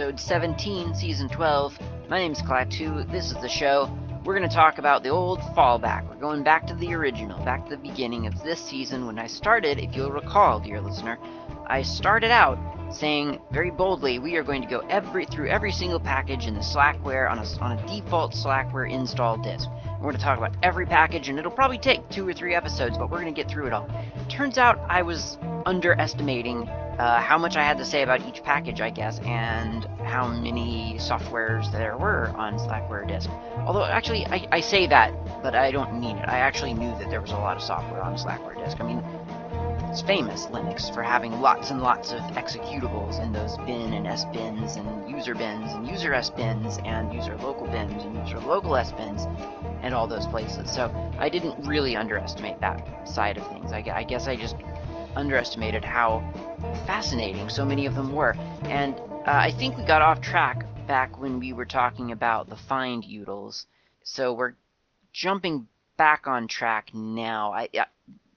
episode 17, season 12. My name's Klaatu. This is the show. We're going to talk about the old fallback. We're going back to the original, back to the beginning of this season when I started, if you'll recall, dear listener, I started out saying very boldly we are going to go every through every single package in the Slackware on a, on a default Slackware install disk. We're going to talk about every package, and it'll probably take two or three episodes, but we're going to get through it all. Turns out I was underestimating uh, how much I had to say about each package, I guess, and how many softwares there were on Slackware disk. Although, actually, I, I say that, but I don't mean it. I actually knew that there was a lot of software on Slackware disk. I mean, it's famous, Linux, for having lots and lots of executables in those bin and S bins and user bins and user S bins and user local bins and user local S bins and all those places. So I didn't really underestimate that side of things. I, I guess I just underestimated how fascinating so many of them were. And uh, I think we got off track back when we were talking about the find utils. So we're jumping back on track now. I, I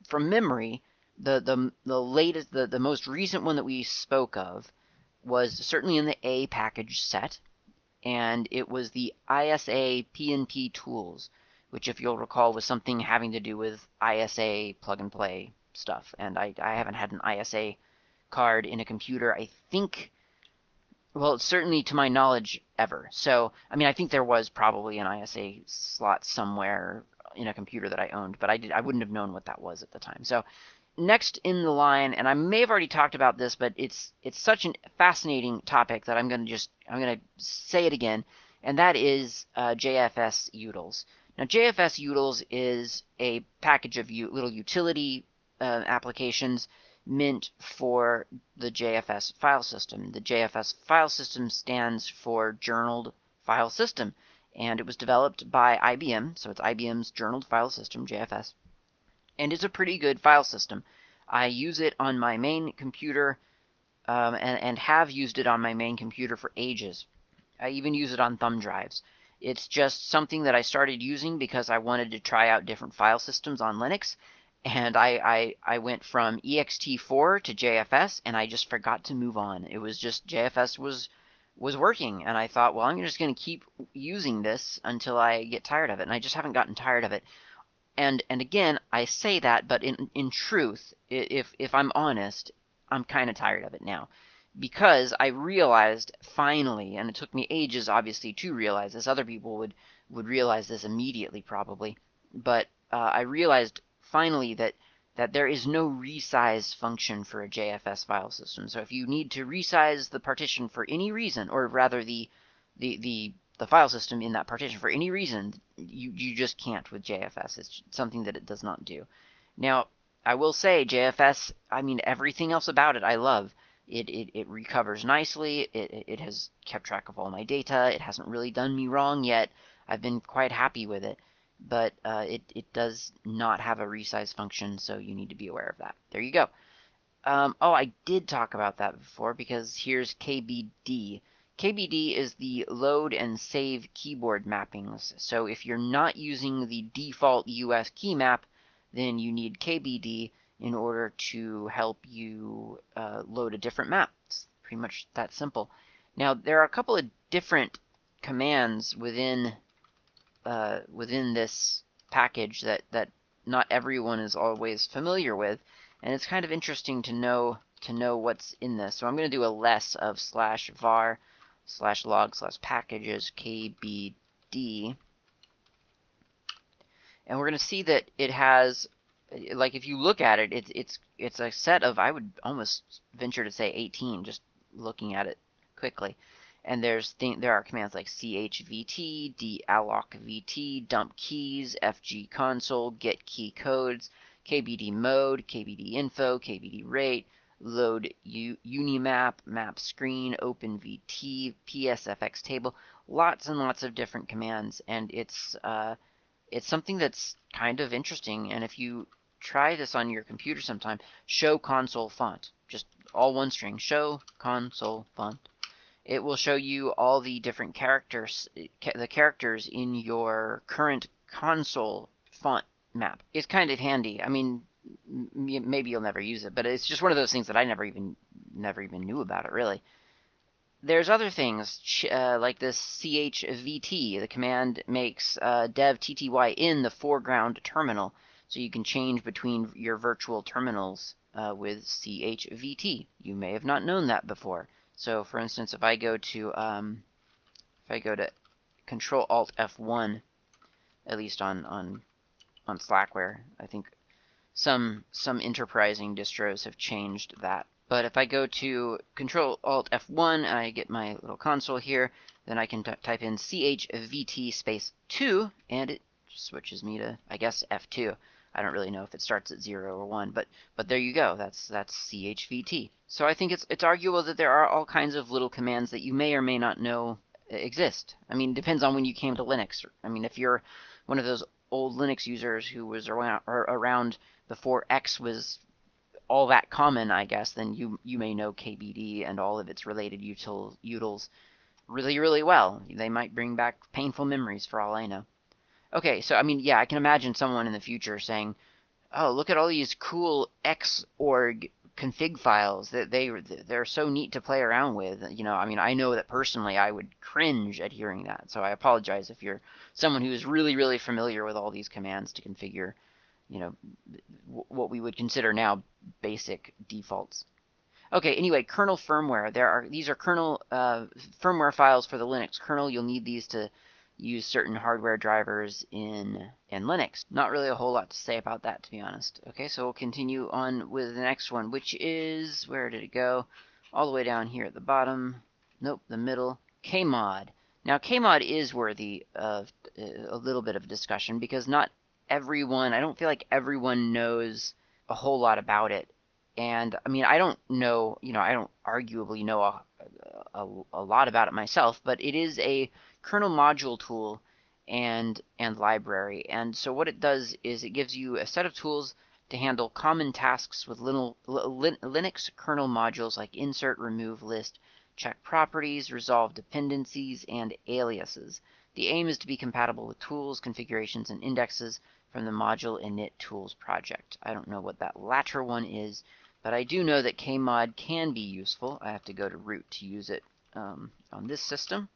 from memory, the the the latest the, the most recent one that we spoke of was certainly in the A package set, and it was the ISA PNP tools, which if you'll recall was something having to do with ISA plug and play stuff. And I, I haven't had an ISA card in a computer, I think well, certainly to my knowledge, ever. So, I mean, I think there was probably an ISA slot somewhere in a computer that I owned, but I did I wouldn't have known what that was at the time. So, next in the line, and I may have already talked about this, but it's it's such a fascinating topic that I'm going to just I'm going to say it again, and that is uh, JFS utils. Now, JFS utils is a package of u- little utility uh, applications meant for the JFS file system. The JFS file system stands for Journaled File System, and it was developed by IBM, so it's IBM's Journaled File System, JFS and it's a pretty good file system. I use it on my main computer um, and, and have used it on my main computer for ages. I even use it on thumb drives. It's just something that I started using because I wanted to try out different file systems on Linux. And I, I, I went from ext4 to JFS and I just forgot to move on. It was just JFS was was working and I thought, well, I'm just going to keep using this until I get tired of it. And I just haven't gotten tired of it and and again i say that but in in truth if if i'm honest i'm kind of tired of it now because i realized finally and it took me ages obviously to realize this other people would would realize this immediately probably but uh, i realized finally that that there is no resize function for a JFS file system. So if you need to resize the partition for any reason, or rather the the the the file system in that partition for any reason, you, you just can't with JFS. It's something that it does not do. Now, I will say JFS, I mean, everything else about it I love. It, it, it recovers nicely. It, it has kept track of all my data. It hasn't really done me wrong yet. I've been quite happy with it. But uh, it, it does not have a resize function, so you need to be aware of that. There you go. Um, oh, I did talk about that before because here's KBD. KBD is the load and save keyboard mappings. So if you're not using the default US key map, then you need KBD in order to help you uh, load a different map. It's pretty much that simple. Now there are a couple of different commands within uh, within this package that that not everyone is always familiar with, and it's kind of interesting to know to know what's in this. So I'm going to do a less of slash var slash log slash packages kbd. And we're going to see that it has, like if you look at it, it's it's it's a set of I would almost venture to say 18 just looking at it quickly. And there's th there are commands like chvt, deallocvt, dump keys, fg console, get key codes, kbd mode, kbd info, kbd rate, load Unimap, map screen, OpenVT, PSFX table, lots and lots of different commands, and it's uh, it's something that's kind of interesting. And if you try this on your computer sometime, show console font, just all one string, show console font. It will show you all the different characters, the characters in your current console font map. It's kind of handy. I mean, maybe you'll never use it, but it's just one of those things that I never even never even knew about it really. There's other things uh, like this chvt. The command makes uh, dev tty in the foreground terminal, so you can change between your virtual terminals uh, with chvt. You may have not known that before. So, for instance, if I go to um, if I go to Control Alt F1, at least on on on Slackware, I think some some enterprising distros have changed that. But if I go to Control Alt F1 and I get my little console here, then I can type in chvt space 2 and it switches me to I guess F2. I don't really know if it starts at 0 or 1, but but there you go. That's that's chvt. So I think it's it's arguable that there are all kinds of little commands that you may or may not know uh, exist. I mean, it depends on when you came to Linux. I mean, if you're one of those old Linux users who was around, around before X was all that common, I guess, then you you may know KBD and all of its related util, utils really, really well. They might bring back painful memories for all I know. Okay, so I mean, yeah, I can imagine someone in the future saying, "Oh, look at all these cool Xorg config files that they they're so neat to play around with." You know, I mean, I know that personally I would cringe at hearing that. So I apologize if you're someone who is really, really familiar with all these commands to configure you know, what we would consider now basic defaults. Okay, anyway, kernel firmware. There are these are kernel uh, firmware files for the Linux kernel. You'll need these to use certain hardware drivers in in Linux. Not really a whole lot to say about that, to be honest. Okay, so we'll continue on with the next one, which is where did it go? All the way down here at the bottom. Nope, the middle. Kmod. Now, Kmod is worthy of uh, a little bit of discussion because not everyone, I don't feel like everyone knows a whole lot about it. And I mean, I don't know, you know, I don't arguably know a, a, a lot about it myself, but it is a kernel module tool and and library. And so what it does is it gives you a set of tools to handle common tasks with Linux kernel modules like insert, remove, list, check properties, resolve dependencies, and aliases. The aim is to be compatible with tools, configurations, and indexes from the module init tools project. I don't know what that latter one is, but I do know that kmod can be useful. I have to go to root to use it um, on this system.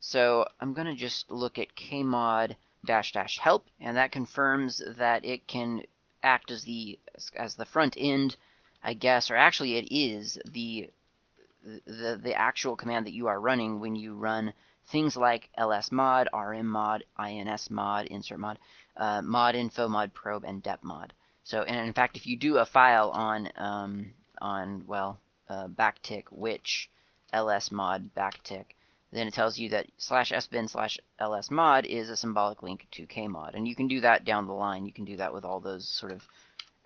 So I'm going to just look at kmod dash dash help, and that confirms that it can act as the as the front end, I guess, or actually it is the the the actual command that you are running when you run things like lsmod, rmmod, insmod, insert mod, uh, mod info, mod probe, and depmod. So, and in fact, if you do a file on um, on well uh, backtick which lsmod backtick, then it tells you that slash sbin slash lsmod is a symbolic link to kmod, and you can do that down the line. You can do that with all those sort of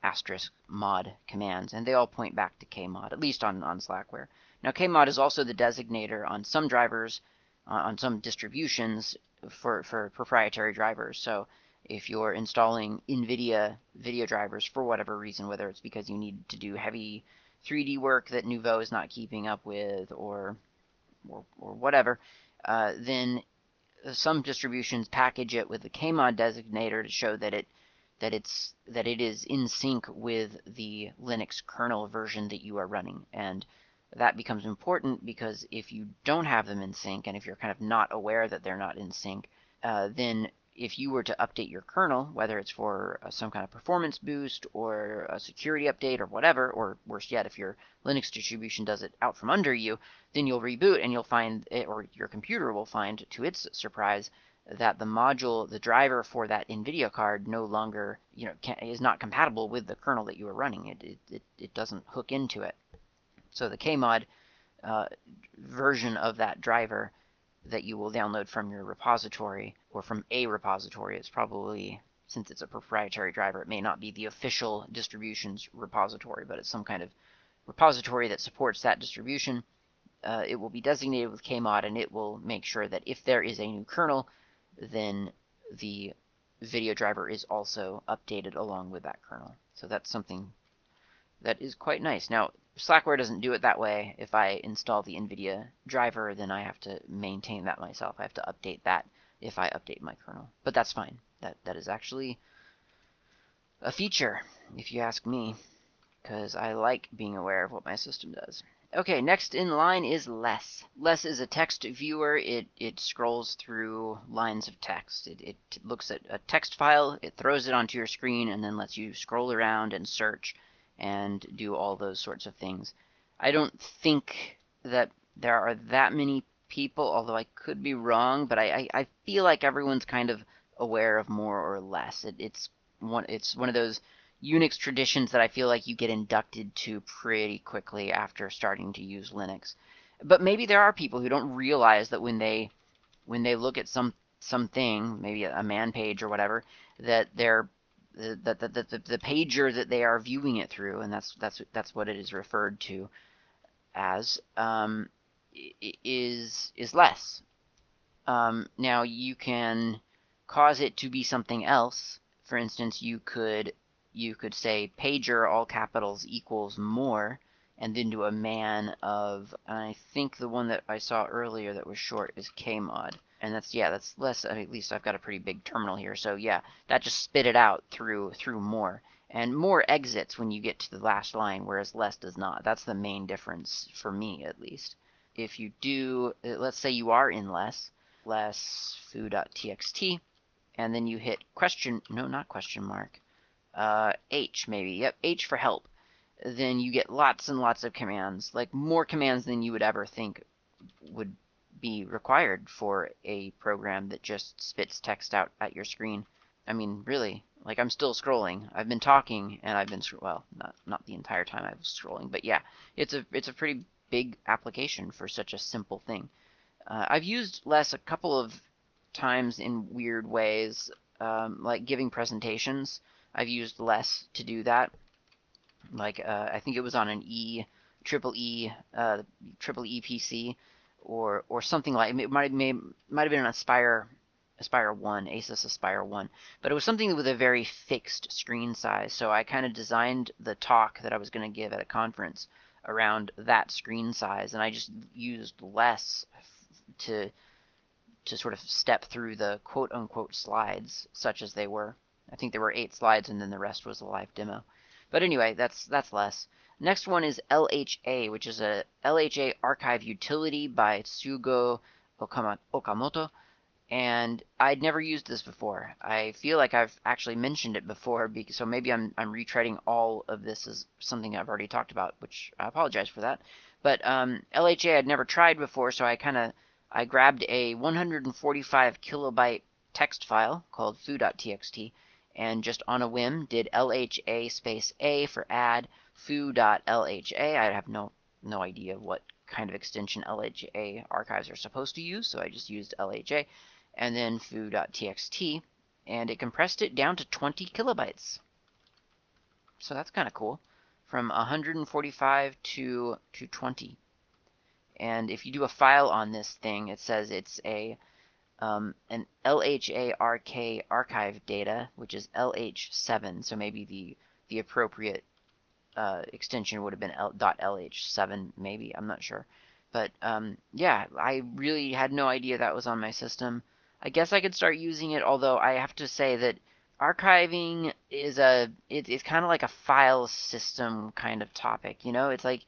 asterisk mod commands, and they all point back to kmod, at least on on Slackware. Now, kmod is also the designator on some drivers, on some distributions for for proprietary drivers. So if you're installing NVIDIA video drivers for whatever reason, whether it's because you need to do heavy 3D work that Nouveau is not keeping up with, or or, or whatever, uh, then some distributions package it with the kmod designator to show that it that it's that it is in sync with the Linux kernel version that you are running, and that becomes important because if you don't have them in sync, and if you're kind of not aware that they're not in sync, uh, then if you were to update your kernel, whether it's for uh, some kind of performance boost or a security update or whatever, or worse yet, if your Linux distribution does it out from under you, then you'll reboot and you'll find, it, or your computer will find, to its surprise, that the module, the driver for that NVIDIA card no longer, you know, can, is not compatible with the kernel that you are running. It, it, it doesn't hook into it. So the Kmod uh, version of that driver that you will download from your repository or from a repository. It's probably, since it's a proprietary driver, it may not be the official distribution's repository, but it's some kind of repository that supports that distribution. Uh, it will be designated with kmod and it will make sure that if there is a new kernel, then the video driver is also updated along with that kernel. So that's something that is quite nice. Now, Slackware doesn't do it that way. If I install the NVIDIA driver, then I have to maintain that myself. I have to update that if I update my kernel. But that's fine. That That is actually a feature, if you ask me. because I like being aware of what my system does. Okay, next in line is Less. Less is a text viewer. It it scrolls through lines of text. It, it looks at a text file, it throws it onto your screen, and then lets you scroll around and search and do all those sorts of things. I don't think that there are that many people, although I could be wrong, but I, I, I feel like everyone's kind of aware of more or less. It, it's one it's one of those Unix traditions that I feel like you get inducted to pretty quickly after starting to use Linux. But maybe there are people who don't realize that when they when they look at some something, maybe a man page or whatever, that they're the, the, the, the pager that they are viewing it through, and that's that's that's what it is referred to as, um, is is less. Um, now you can cause it to be something else. For instance, you could you could say pager all capitals equals more and then do a man of I think the one that I saw earlier that was short is kmod and that's yeah that's less at least I've got a pretty big terminal here. So yeah that just spit it out through through more. And more exits when you get to the last line whereas less does not. That's the main difference for me at least. If you do uh, let's say you are in less less foo.txt and then you hit question no not question mark uh, H maybe, yep, H for help, then you get lots and lots of commands, like more commands than you would ever think would be required for a program that just spits text out at your screen. I mean, really, like I'm still scrolling. I've been talking and I've been well, not not the entire time I was scrolling, but yeah, it's a it's a pretty big application for such a simple thing. Uh, I've used less a couple of times in weird ways, um, like giving presentations. I've used less to do that. Like uh, I think it was on an E, triple E, uh, triple E PC, or or something like it might may, might have been an Aspire Aspire 1, Asus Aspire 1, but it was something with a very fixed screen size. So I kind of designed the talk that I was going to give at a conference around that screen size, and I just used less to to sort of step through the quote unquote slides, such as they were. I think there were eight slides and then the rest was a live demo. But anyway, that's that's less. Next one is LHA, which is a LHA archive utility by Tsugio Okamoto. And I'd never used this before. I feel like I've actually mentioned it before, so maybe I'm, I'm retreading all of this as something I've already talked about, which I apologize for that. But um, LHA I'd never tried before, so I kind of I grabbed a 145 kilobyte text file called foo.txt and just on a whim did LHA space A for add foo.lha. I have no no idea what kind of extension LHA archives are supposed to use, so I just used LHA and then foo.txt and it compressed it down to 20 kilobytes. So that's kind of cool. From 145 to to 20. And if you do a file on this thing, it says it's a um, an LHarc archive data, which is LH7. So maybe the the appropriate uh, extension would have been L, .lh7, maybe. I'm not sure. But um, yeah, I really had no idea that was on my system. I guess I could start using it, although I have to say that archiving is a it, it's kind of like a file system kind of topic. You know, it's like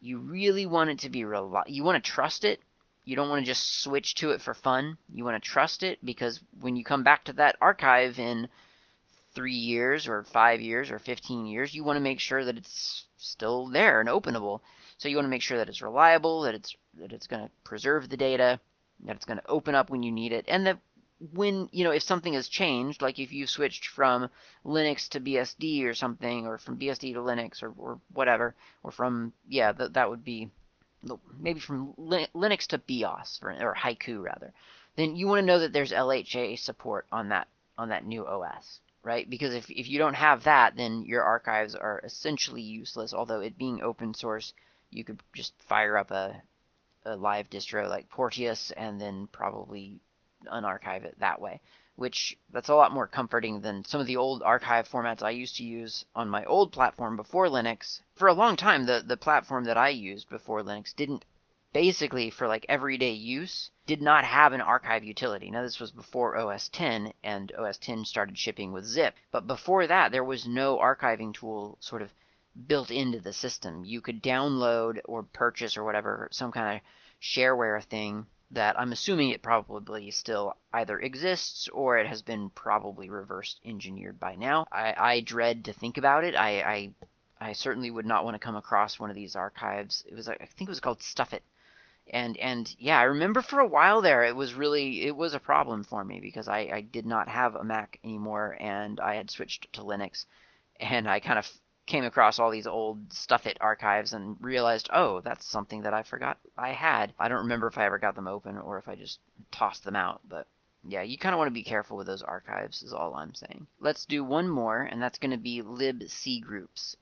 you really want it to be real. You want to trust it, you don't want to just switch to it for fun. You want to trust it because when you come back to that archive in three years or five years or 15 years, you want to make sure that it's still there and openable. So you want to make sure that it's reliable, that it's that it's going to preserve the data, that it's going to open up when you need it, and that when you know if something has changed, like if you switched from Linux to BSD or something, or from BSD to Linux or, or whatever, or from yeah, that that would be maybe from Linux to BeOS or, or Haiku rather, then you want to know that there's LHA support on that on that new OS, right? Because if if you don't have that, then your archives are essentially useless. Although it being open source, you could just fire up a a live distro like Porteus and then probably unarchive it that way which that's a lot more comforting than some of the old archive formats I used to use on my old platform before Linux. For a long time, the, the platform that I used before Linux didn't basically for like everyday use did not have an archive utility. Now this was before OS 10 and OS 10 started shipping with zip, but before that there was no archiving tool sort of built into the system. You could download or purchase or whatever some kind of shareware thing that I'm assuming it probably still either exists or it has been probably reverse engineered by now. I, I dread to think about it. I, I I certainly would not want to come across one of these archives. It was I think it was called Stuffit. And and yeah, I remember for a while there it was really it was a problem for me because I, I did not have a Mac anymore and I had switched to Linux and I kind of came across all these old stuff Stuffit archives and realized, oh, that's something that I forgot I had. I don't remember if I ever got them open or if I just tossed them out, but yeah, you kind of want to be careful with those archives, is all I'm saying. Let's do one more, and that's going to be libcgroups.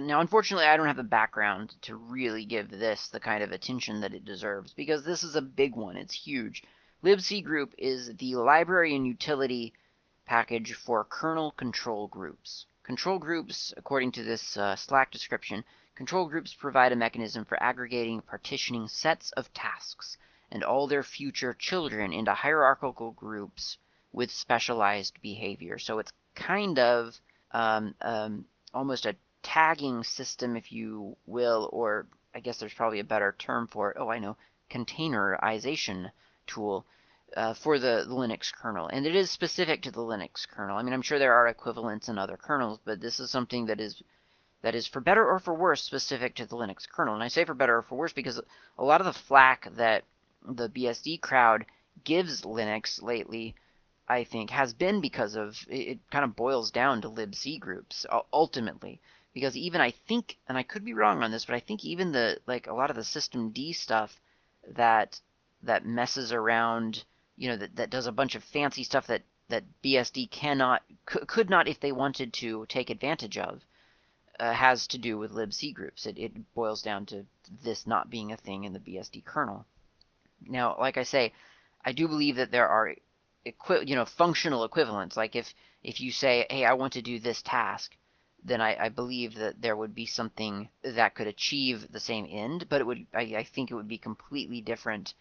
Now, unfortunately, I don't have the background to really give this the kind of attention that it deserves because this is a big one. It's huge. libcgroup is the library and utility package for kernel control groups. Control groups, according to this uh, Slack description, control groups provide a mechanism for aggregating partitioning sets of tasks and all their future children into hierarchical groups with specialized behavior. So it's kind of um, um, almost a tagging system, if you will, or I guess there's probably a better term for it. Oh, I know, containerization tool uh, for the Linux kernel, and it is specific to the Linux kernel. I mean, I'm sure there are equivalents in other kernels, but this is something that is that is for better or for worse specific to the Linux kernel. And I say for better or for worse because a lot of the flack that the BSD crowd gives Linux lately, I think, has been because of it, it kind of boils down to libc groups ultimately. Because even I think, and I could be wrong on this, but I think even the like a lot of the System D stuff that that messes around you know that, that does a bunch of fancy stuff that that BSD cannot could not if they wanted to take advantage of uh, has to do with libcgroups. It, it boils down to this not being a thing in the BSD kernel. Now, like I say, I do believe that there are equi- you know functional equivalents. Like if if you say, hey, I want to do this task, then I, I believe that there would be something that could achieve the same end, but it would I, I think it would be completely different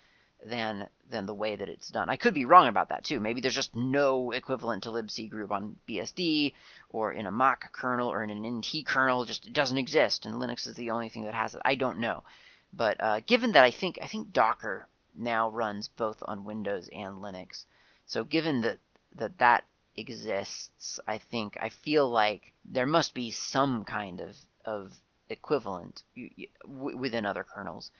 than than the way that it's done. I could be wrong about that too. Maybe there's just no equivalent to libcgroup on BSD or in a Mach kernel or in an NT kernel. Just it doesn't exist, and Linux is the only thing that has it. I don't know, but uh, given that I think I think Docker now runs both on Windows and Linux, so given that that that exists, I think I feel like there must be some kind of of equivalent within other kernels.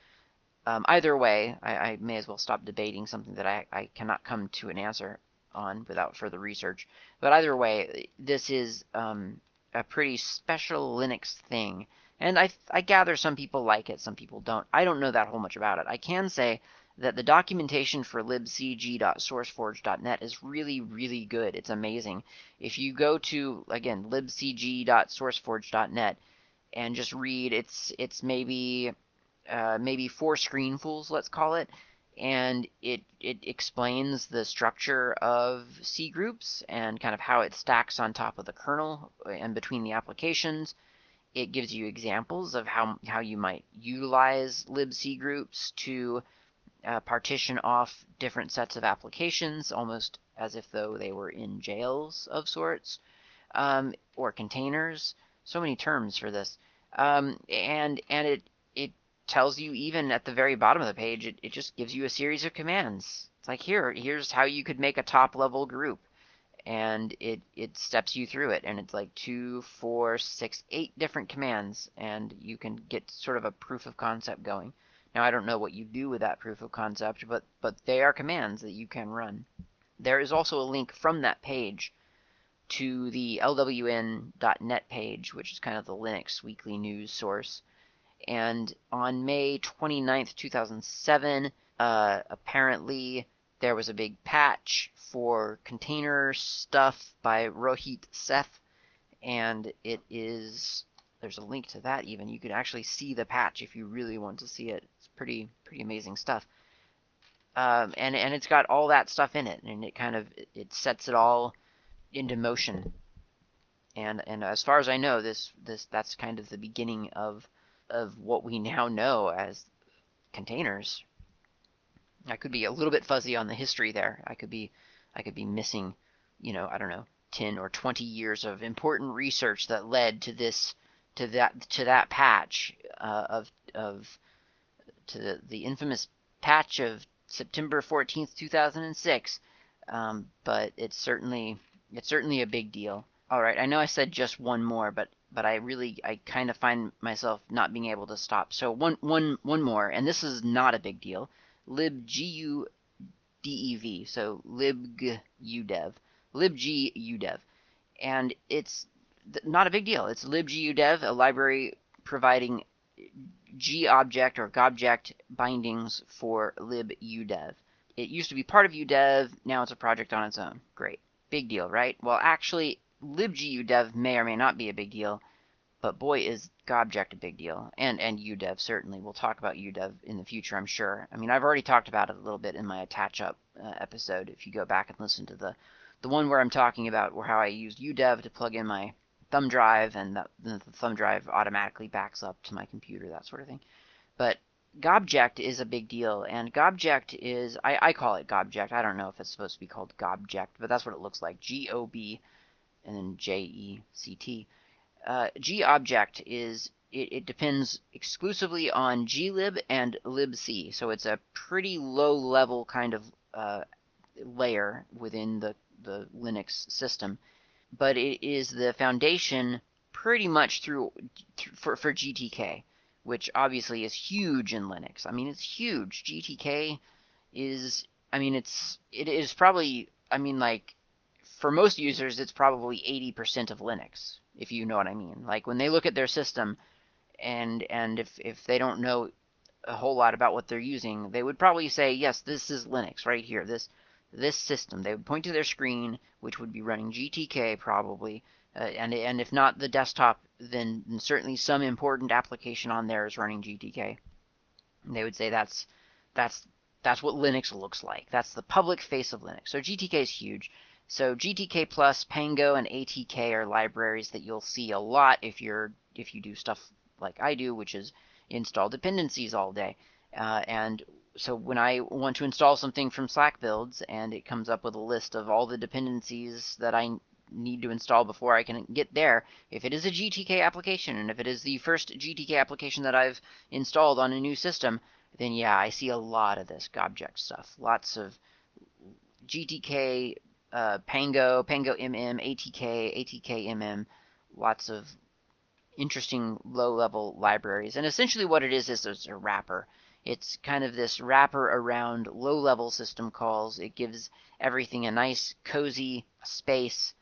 Um, either way, I, I, may as well stop debating something that I, I, cannot come to an answer on without further research. But either way, this is um, a pretty special Linux thing. And I, I gather some people like it, some people don't. I don't know that whole much about it. I can say that the documentation for libcg.sourceforge.net is really, really good. It's amazing. If you go to, again, libcg.sourceforge.net and just read, it's, it's maybe uh, maybe four screenfuls, let's call it, and it it explains the structure of C groups and kind of how it stacks on top of the kernel and between the applications. It gives you examples of how how you might utilize libc groups to uh, partition off different sets of applications, almost as if though they were in jails of sorts, um, or containers. So many terms for this, um, and and it tells you even at the very bottom of the page, it, it just gives you a series of commands. It's like here, here's how you could make a top level group. And it, it steps you through it. And it's like two, four, six, eight different commands. And you can get sort of a proof of concept going. Now, I don't know what you do with that proof of concept, but, but they are commands that you can run. There is also a link from that page to the lwn.net page, which is kind of the Linux weekly news source. And on May 29th, 2007, uh, apparently there was a big patch for container stuff by Rohit Seth, and it is there's a link to that even. You can actually see the patch if you really want to see it. Pretty pretty amazing stuff. Um, and and it's got all that stuff in it, and it kind of it sets it all into motion. And and as far as I know, this this that's kind of the beginning of of what we now know as containers. I could be a little bit fuzzy on the history there. I could be I could be missing, you know, I don't know, 10 or 20 years of important research that led to this to that to that patch uh, of of to the, the infamous patch of September 14th, 2006. Um, but it's certainly it's certainly a big deal. All right, I know I said just one more, but but I really I kind of find myself not being able to stop. So one one one more, and this is not a big deal. libgudev. So libgudev, libgudev, and it's not a big deal. It's libgudev, a library providing G-object or GObject bindings for libudev. It used to be part of udev, now it's a project on its own. Great. Big deal, right? Well, actually, libgudev may or may not be a big deal, but boy is GObject a big deal. And and udev, certainly. We'll talk about udev in the future, I'm sure. I mean, I've already talked about it a little bit in my attach up uh, episode. If you go back and listen to the, the one where I'm talking about how I used udev to plug in my thumb drive, and the, the thumb drive automatically backs up to my computer, that sort of thing. But Gobject is a big deal, and Gobject is, I, I call it Gobject. I don't know if it's supposed to be called Gobject, but that's what it looks like. G O B and then J E C T. Uh, G-object is, it, it depends exclusively on glib and libc, so it's a pretty low level kind of uh, layer within the, the Linux system but it is the foundation pretty much through for, for GTK, which obviously is huge in Linux. I mean, it's huge. GTK is, I mean, it's it is probably, I mean, like for most users, it's probably 80% of Linux, if you know what I mean. Like when they look at their system, and and if if they don't know a whole lot about what they're using, they would probably say, yes, this is Linux right here. This this system. They would point to their screen, which would be running GTK probably, uh, and and if not the desktop, then, certainly some important application on there is running GTK. And they would say that's that's that's what Linux looks like. That's the public face of Linux. So GTK is huge. So GTK plus, Pango, and ATK are libraries that you'll see a lot if you're if you do stuff like I do, which is install dependencies all day. Uh, and so when I want to install something from Slack builds and it comes up with a list of all the dependencies that I need to install before I can get there, if it is a GTK application and if it is the first GTK application that I've installed on a new system, then yeah, I see a lot of this Gobject stuff. Lots of GTK, uh, Pango, Pango MM, ATK, ATK MM, lots of interesting low-level libraries. And essentially what it is is a wrapper. It's kind of this wrapper around low level system calls. It gives everything a nice cozy space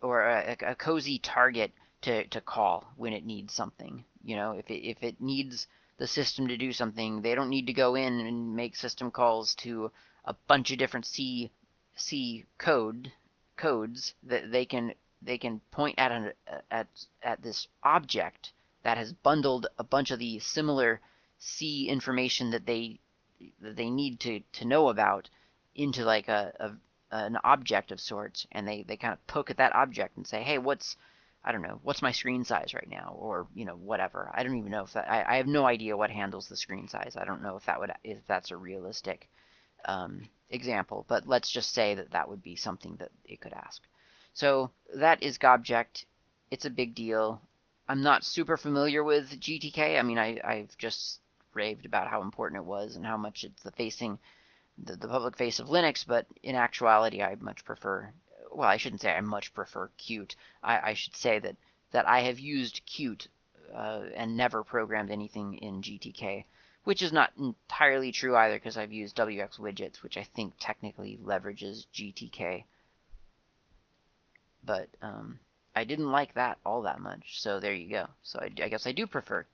or a, a cozy target to, to call when it needs something. You know, if it, if it needs the system to do something, they don't need to go in and make system calls to a bunch of different C C code codes that they can they can point at an at at this object that has bundled a bunch of the similar see information that they that they need to to know about into like a, a an object of sorts and they they kind of poke at that object and say hey what's i don't know what's my screen size right now? or you know whatever. I don't even know if that i, I have no idea what handles the screen size. I don't know if that would if that's a realistic um, example but let's just say that that would be something that it could ask. So that is gobject. It's a big deal. I'm not super familiar with gtk i mean i i've just raved about how important it was and how much it's the facing the, the public face of Linux, but in actuality, I much prefer. Well, I shouldn't say I much prefer Qt. I, I should say that that I have used Qt uh, and never programmed anything in GTK, which is not entirely true either because I've used WX widgets, which I think technically leverages GTK. But um, I didn't like that all that much, so there you go. So I, I guess I do prefer.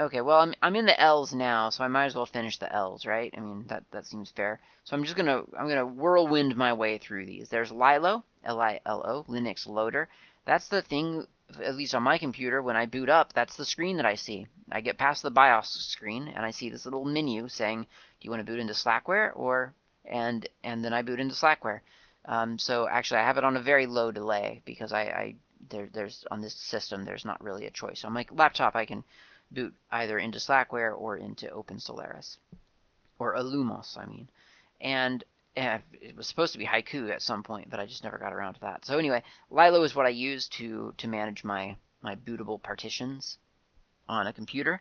Okay, well, I'm, I'm in the L's now, so I might as well finish the L's, right? I mean, that, that seems fair. So I'm just going to, I'm to whirlwind my way through these. There's Lilo, L-I-L-O, Linux Loader. That's the thing, at least on my computer, when I boot up, that's the screen that I see. I get past the BIOS screen, and I see this little menu saying, do you want to boot into Slackware? Or, and, and then I boot into Slackware. Um, so actually, I have it on a very low delay, because I, I there, there's, on this system, there's not really a choice. On my laptop, I can boot either into Slackware or into OpenSolaris. Or Illumos, I mean. And it was supposed to be Haiku at some point, but I just never got around to that. So anyway, Lilo is what I use to to manage my my bootable partitions on a computer.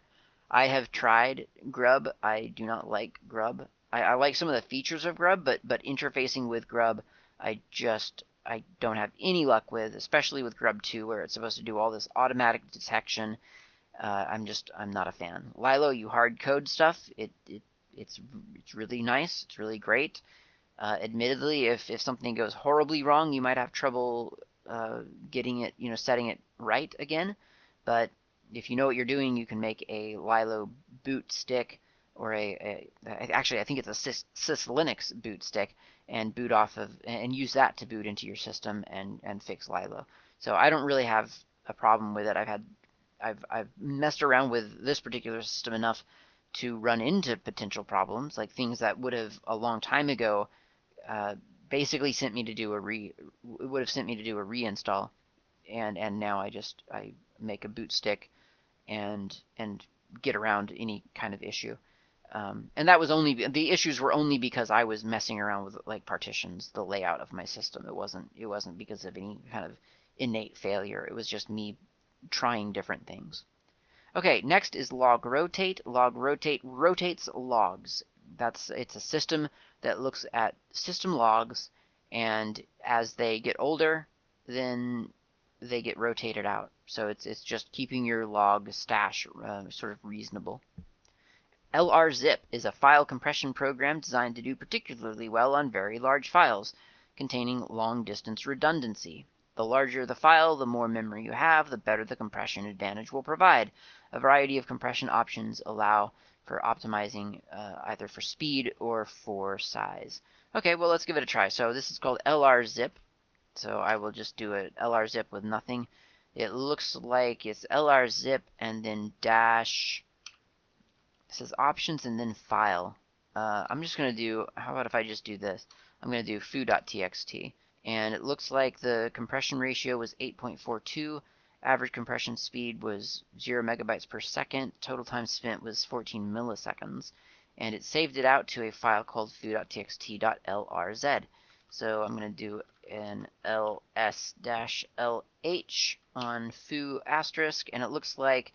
I have tried Grub. I do not like Grub. I, I like some of the features of Grub, but but interfacing with Grub, I just I don't have any luck with, especially with Grub 2, where it's supposed to do all this automatic detection. Uh, I'm just I'm not a fan. Lilo, you hard code stuff. It, it it's it's really nice. It's really great. Uh, admittedly, if if something goes horribly wrong, you might have trouble uh, getting it, you know, setting it right again. But if you know what you're doing, you can make a Lilo boot stick or a, a actually I think it's a Sys, SysLinux boot stick and boot off of and use that to boot into your system and and fix Lilo. So I don't really have a problem with it. I've had I've I've messed around with this particular system enough to run into potential problems like things that would have a long time ago uh, basically sent me to do a re would have sent me to do a reinstall and and now I just I make a boot stick and and get around any kind of issue. Um, and that was only the issues were only because I was messing around with like partitions, the layout of my system. It wasn't it wasn't because of any kind of innate failure. It was just me trying different things. Okay, next is log rotate. Log rotate rotates logs. That's it's a system that looks at system logs, and as they get older, then they get rotated out. So it's it's just keeping your log stash uh, sort of reasonable. LRZip is a file compression program designed to do particularly well on very large files containing long distance redundancy. The larger the file, the more memory you have, the better the compression advantage will provide. A variety of compression options allow for optimizing uh, either for speed or for size. Okay, well let's give it a try. So this is called LRZip. So I will just do an LRZip with nothing. It looks like it's LRZip and then dash it says options and then file. Uh, I'm just going to do, how about if I just do this? I'm going to do foo.txt. And it looks like the compression ratio was 8.42. Average compression speed was 0 megabytes per second. Total time spent was 14 milliseconds. And it saved it out to a file called foo.txt.lrz. So I'm going to do an ls-lh on foo asterisk. And it looks like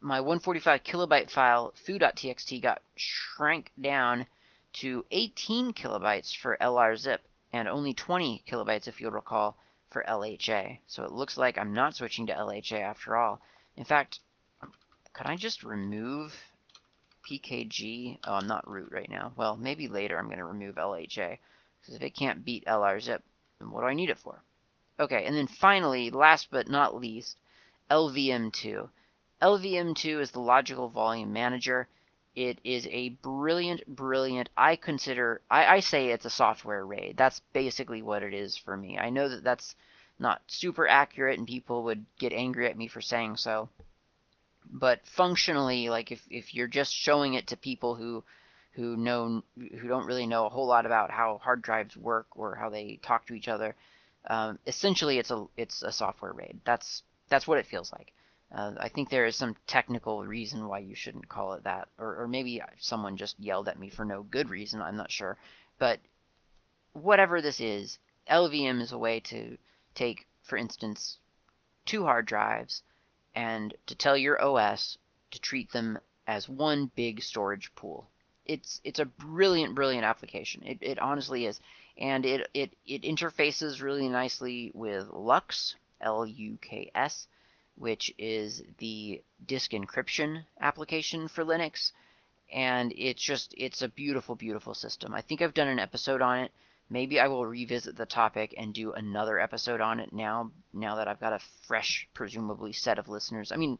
my 145 kilobyte file foo.txt got shrank down to 18 kilobytes for LRZip and only 20 kilobytes, if you'll recall, for LHA. So it looks like I'm not switching to LHA after all. In fact, could I just remove PKG? Oh, I'm not root right now. Well, maybe later I'm going to remove LHA. Because if it can't beat LRZip, then what do I need it for? Okay, and then finally, last but not least, LVM2. LVM2 is the logical volume manager. It is a brilliant, brilliant, I consider, I, I say it's a software RAID. That's basically what it is for me. I know that that's not super accurate and people would get angry at me for saying so. But functionally, like if, if you're just showing it to people who who know who don't really know a whole lot about how hard drives work or how they talk to each other, um, essentially it's a it's a software RAID. That's that's what it feels like. Uh, I think there is some technical reason why you shouldn't call it that, or, or maybe someone just yelled at me for no good reason. I'm not sure, but whatever this is, LVM is a way to take, for instance, two hard drives and to tell your OS to treat them as one big storage pool. It's it's a brilliant, brilliant application. It, it honestly is, and it, it it interfaces really nicely with LUKS, L-U-K-S which is the disk encryption application for Linux. And it's just, it's a beautiful, beautiful system. I think I've done an episode on it. Maybe I will revisit the topic and do another episode on it now, now that I've got a fresh, presumably, set of listeners. I mean,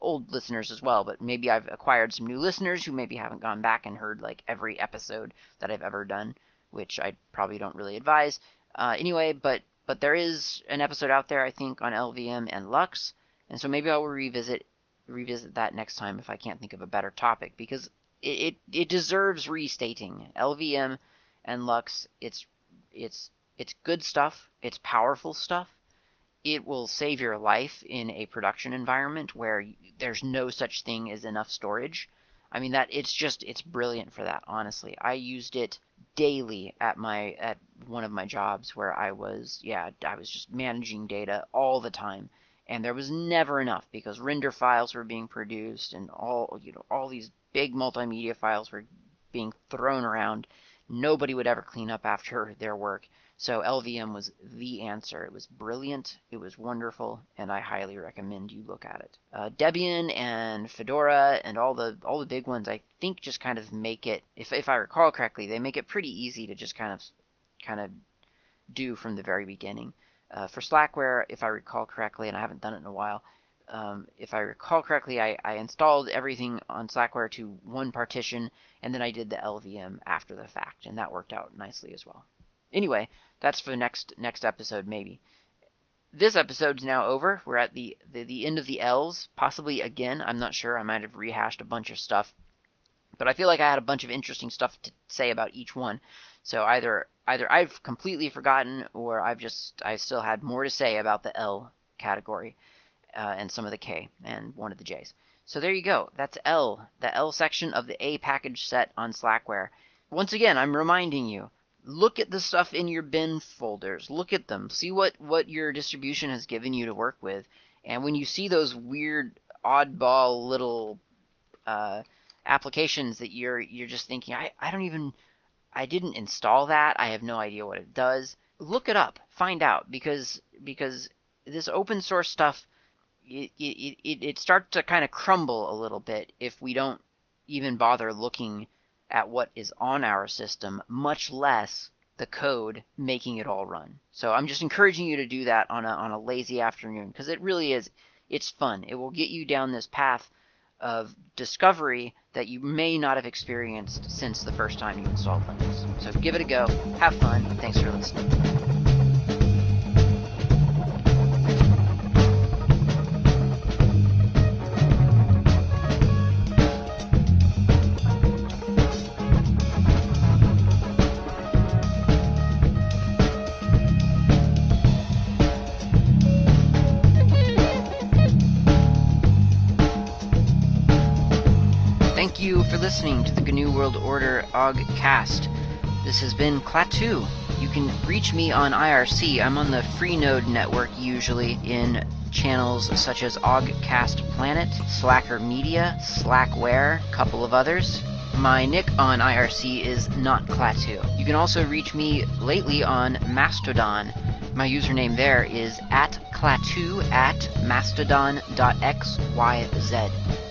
old listeners as well, but maybe I've acquired some new listeners who maybe haven't gone back and heard like every episode that I've ever done, which I probably don't really advise. Uh, anyway, but but there is an episode out there, I think, on LVM and LUKS, and so maybe I will revisit revisit that next time if I can't think of a better topic because it, it, it deserves restating. LVM and LUKS, it's it's it's good stuff. It's powerful stuff. It will save your life in a production environment where there's no such thing as enough storage. I mean that it's just it's brilliant for that. Honestly, I used it daily at my at one of my jobs where I was yeah I was just managing data all the time and there was never enough because render files were being produced and all you know all these big multimedia files were being thrown around. Nobody would ever clean up after their work. So LVM was the answer. It was brilliant, it was wonderful, and I highly recommend you look at it. Uh, Debian and Fedora and all the all the big ones, I think, just kind of make it. If if I recall correctly, they make it pretty easy to just kind of kind of do from the very beginning. Uh, for Slackware, if I recall correctly, and I haven't done it in a while, um, if I recall correctly, I, I, installed everything on Slackware to one partition, and then I did the LVM after the fact, and that worked out nicely as well. Anyway, that's for the next next episode, maybe. This episode's now over. We're at the, the, the end of the L's, possibly again. I'm not sure. I might have rehashed a bunch of stuff. But I feel like I had a bunch of interesting stuff to say about each one. So either either I've completely forgotten or I've just I still had more to say about the L category uh, and some of the K and one of the J's. So there you go. That's L, the L section of the A package set on Slackware. Once again, I'm reminding you, look at the stuff in your bin folders. Look at them. See what, what your distribution has given you to work with. And when you see those weird, oddball little uh, applications that you're you're just thinking, I, I don't even I didn't install that. I have no idea what it does. Look it up. Find out because because this open source stuff it, it, it, it starts to kind of crumble a little bit if we don't even bother looking at what is on our system, much less the code making it all run. So I'm just encouraging you to do that on a, on a lazy afternoon because it really is, it's fun. It will get you down this path of discovery that you may not have experienced since the first time you installed Linux. So give it a go, have fun, thanks for listening. World Order Cast. This has been Klaatu. You can reach me on IRC. I'm on the Freenode network usually in channels such as Oggcast Planet, Slacker Media, Slackware, couple of others. My nick on IRC is not Klaatu. You can also reach me lately on Mastodon. My username there is at Klaatu at mastodon.xyz.